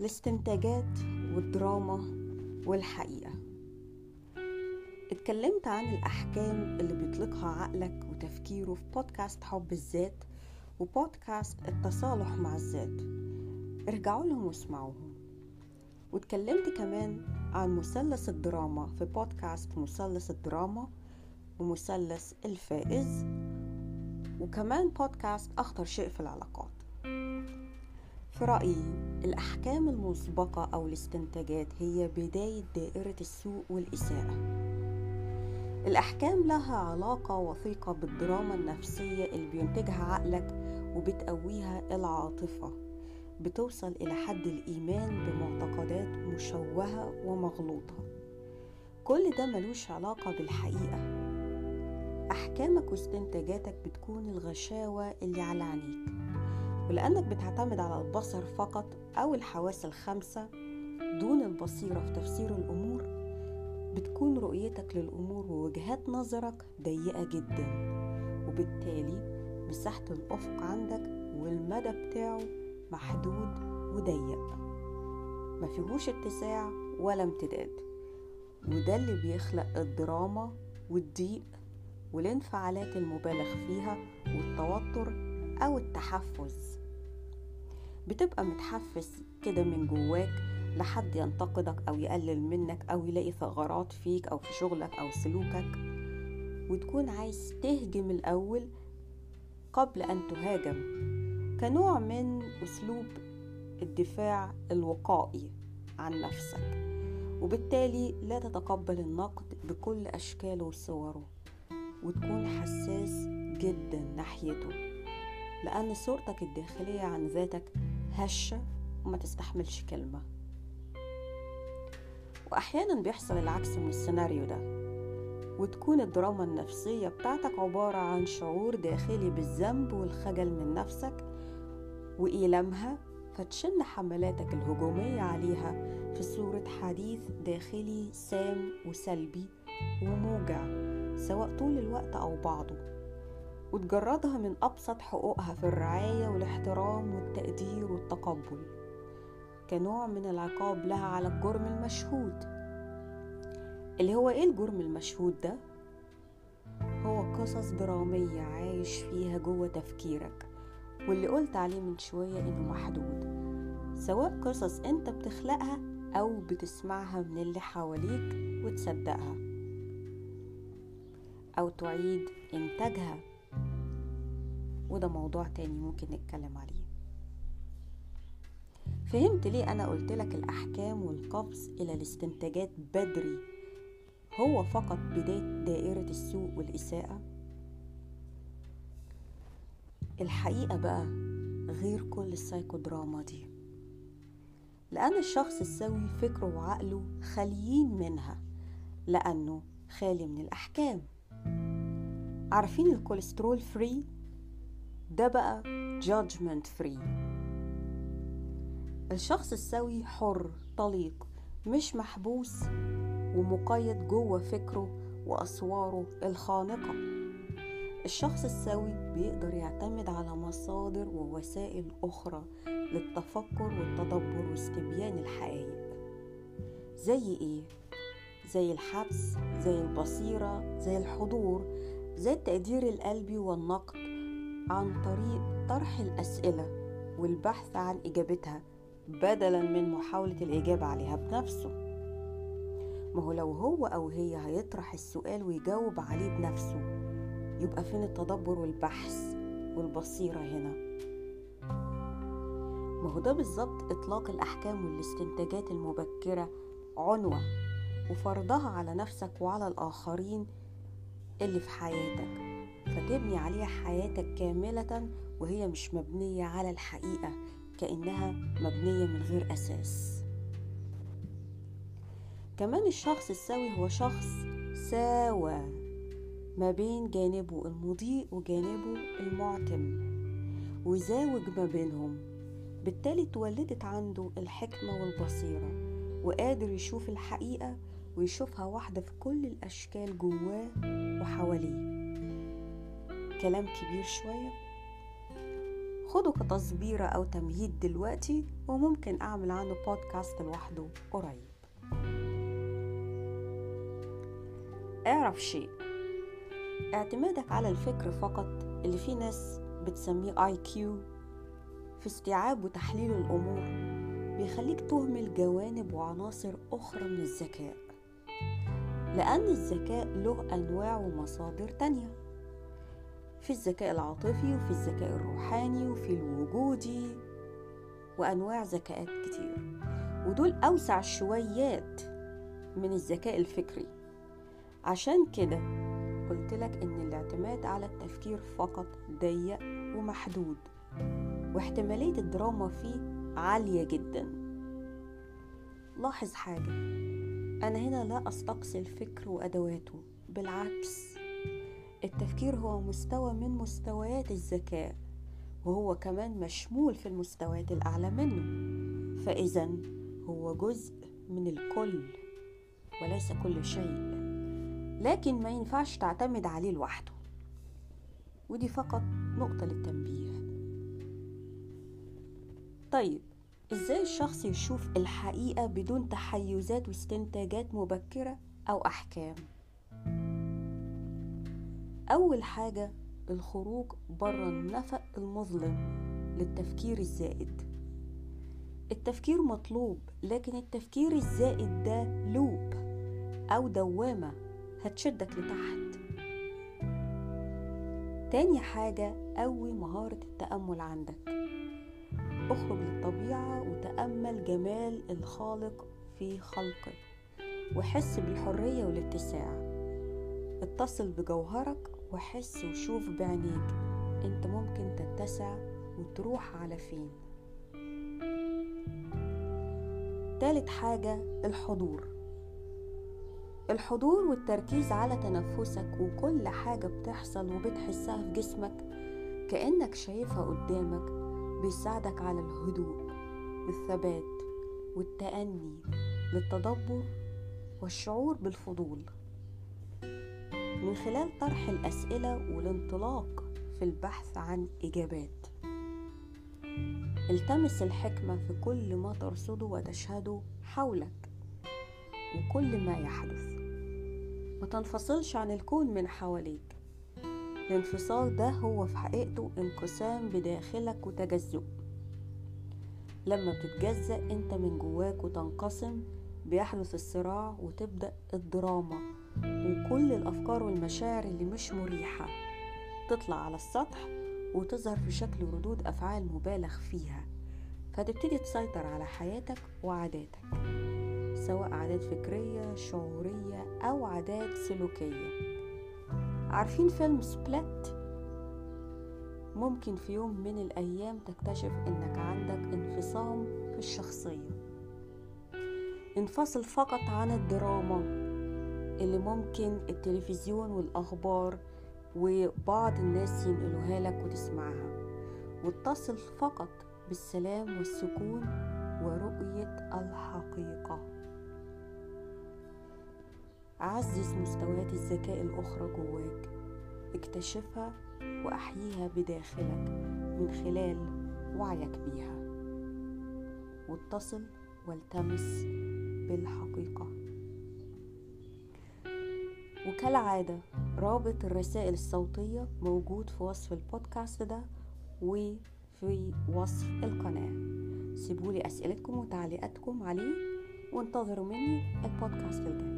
الاستنتاجات والدراما والحقيقة. اتكلمت عن الأحكام اللي بيطلقها عقلك وتفكيره في بودكاست حب الذات وبودكاست التصالح مع الذات. ارجعوا لهم واسمعوهم. واتكلمت كمان عن مثلث الدراما في بودكاست مثلث الدراما ومثلث الفائز. وكمان بودكاست أخطر شيء في العلاقات. في رأيي الأحكام المسبقة أو الاستنتاجات هي بداية دائرة السوء والإساءة. الأحكام لها علاقة وثيقة بالدراما النفسية اللي بينتجها عقلك وبتقويها العاطفة بتوصل إلى حد الإيمان بمعتقدات مشوهة ومغلوطة. كل ده ملوش علاقة بالحقيقة. أحكامك واستنتاجاتك بتكون الغشاوة اللي على عينيك. ولأنك بتعتمد على البصر فقط أو الحواس الخمسة دون البصيرة في تفسير الأمور بتكون رؤيتك للأمور ووجهات نظرك ضيقة جدا. وبالتالي مساحة الأفق عندك والمدى بتاعه محدود وضيق. ما فيهوش اتساع ولا امتداد. وده اللي بيخلق الدراما والضيق والانفعالات المبالغ فيها والتوتر أو التحفز. بتبقى متحفز كده من جواك لحد ينتقدك أو يقلل منك أو يلاقي ثغرات فيك أو في شغلك أو سلوكك. وتكون عايز تهجم الأول قبل أن تهاجم كنوع من أسلوب الدفاع الوقائي عن نفسك وبالتالي لا تتقبل النقد بكل أشكاله وصوره وتكون حساس جدا ناحيته. لأن صورتك الداخلية عن ذاتك هشة وما تستحملش كلمة. وأحيانا بيحصل العكس من السيناريو ده وتكون الدراما النفسية بتاعتك عبارة عن شعور داخلي بالذنب والخجل من نفسك وإيلامها فتشن حملاتك الهجومية عليها في صورة حديث داخلي سام وسلبي وموجع سواء طول الوقت أو بعضه. وتجردها من أبسط حقوقها في الرعاية والاحترام والتقدير والتقبل كنوع من العقاب لها على الجرم المشهود اللي هو إيه الجرم المشهود ده؟ هو قصص درامية عايش فيها جوه تفكيرك واللي قلت عليه من شوية إنه محدود سواء قصص أنت بتخلقها أو بتسمعها من اللي حواليك وتصدقها أو تعيد إنتاجها وده موضوع تاني ممكن نتكلم عليه. فهمت ليه أنا قلت لك الأحكام والقفز إلى الاستنتاجات بدري؟ هو فقط بداية دائرة السوء والإساءة؟ الحقيقة بقى غير كل السايكودراما دي. لأن الشخص السوي فكره وعقله خاليين منها لأنه خالي من الأحكام. عارفين ال cholesterol free ده بقى judgment free. الشخص السوي حر طليق مش محبوس ومقيد جوه فكره وأسواره الخانقة. الشخص السوي بيقدر يعتمد على مصادر ووسائل أخرى للتفكر والتدبر واستبيان الحقائق. زي إيه؟ زي الحبس زي البصيرة زي الحضور زي التقدير القلبي والنقد. عن طريق طرح الأسئلة والبحث عن إجابتها بدلا من محاولة الإجابة عليها بنفسه. ما هو لو هو أو هي هيطرح السؤال ويجاوب عليه بنفسه يبقى فين التدبر والبحث والبصيرة هنا؟ ما هو ده بالظبط إطلاق الأحكام والاستنتاجات المبكرة عنوة وفرضها على نفسك وعلى الآخرين اللي في حياتك. فتبني عليها حياتك كاملة وهي مش مبنية على الحقيقة كأنها مبنية من غير أساس. كمان الشخص السوي هو شخص ساوى ما بين جانبه المضيء وجانبه المعتم ويزاوج ما بينهم. بالتالي اتولدت عنده الحكمة والبصيرة وقادر يشوف الحقيقة ويشوفها واحدة في كل الأشكال جواه وحواليه. كلام كبير شوية. خده كتصبيرة أو تمهيد دلوقتي وممكن أعمل عنه بودكاست لوحده قريب. اعرف شيء. اعتمادك على الفكر فقط اللي في ناس بتسميه اي كيو في استيعاب وتحليل الأمور بيخليك تهمل جوانب وعناصر أخرى من الذكاء لأن الذكاء له أنواع ومصادر تانية. في الذكاء العاطفي وفي الذكاء الروحاني وفي الوجودي وأنواع ذكاءات كتير. ودول أوسع شويات من الذكاء الفكري. عشان كده قلت لك إن الاعتماد على التفكير فقط ضيق ومحدود واحتمالية الدراما فيه عالية جدا. لاحظ حاجة أنا هنا لا أستقصي الفكر وأدواته بالعكس. التفكير هو مستوى من مستويات الذكاء وهو كمان مشمول في المستويات الأعلى منه. فإذا هو جزء من الكل وليس كل شيء. لكن ما ينفعش تعتمد عليه لوحده. ودي فقط نقطة للتنبيه. طيب إزاي الشخص يشوف الحقيقة بدون تحيزات واستنتاجات مبكرة أو أحكام؟ أول حاجة الخروج بره النفق المظلم للتفكير الزائد. التفكير مطلوب لكن التفكير الزائد ده لوب أو دوامة هتشدك لتحت. تاني حاجة قوي مهارة التأمل عندك. اخرج للطبيعة وتأمل جمال الخالق في خلقه وحس بالحرية والاتساع. اتصل بجوهرك وحس وشوف بعينيك. انت ممكن تتسع وتروح على فين. تالت حاجة الحضور. الحضور والتركيز على تنفسك وكل حاجة بتحصل وبتحسها في جسمك كأنك شايفها قدامك بيساعدك على الهدوء والثبات والتأني للتدبر والشعور بالفضول. من خلال طرح الأسئلة والانطلاق في البحث عن إجابات. التمس الحكمة في كل ما ترصده وتشهده حولك وكل ما يحدث. ما تنفصلش عن الكون من حواليك. الانفصال ده هو في حقيقته انقسام بداخلك وتجزؤ. لما بتتجزأ أنت من جواك وتنقسم بيحدث الصراع وتبدأ الدراما. وكل الأفكار والمشاعر اللي مش مريحة. تطلع على السطح وتظهر في شكل ردود أفعال مبالغ فيها. فتبتدي تسيطر على حياتك وعاداتك سواء عادات فكرية شعورية أو عادات سلوكية. عارفين فيلم سبلت ممكن في يوم من الأيام تكتشف إنك عندك انفصام في الشخصية. انفصل فقط عن الدراما. اللي ممكن التلفزيون والأخبار وبعض الناس ينقلوها لك وتسمعها. واتصل فقط بالسلام والسكون ورؤية الحقيقة. عزز مستويات الذكاء الأخرى جواك. اكتشفها وأحييها بداخلك من خلال وعيك بيها. واتصل والتمس بالحقيقة. وكالعادة رابط الرسائل الصوتية موجود في وصف البودكاست ده وفي وصف القناة. سيبولي أسئلتكم وتعليقاتكم عليه وانتظروا مني البودكاست الجاي.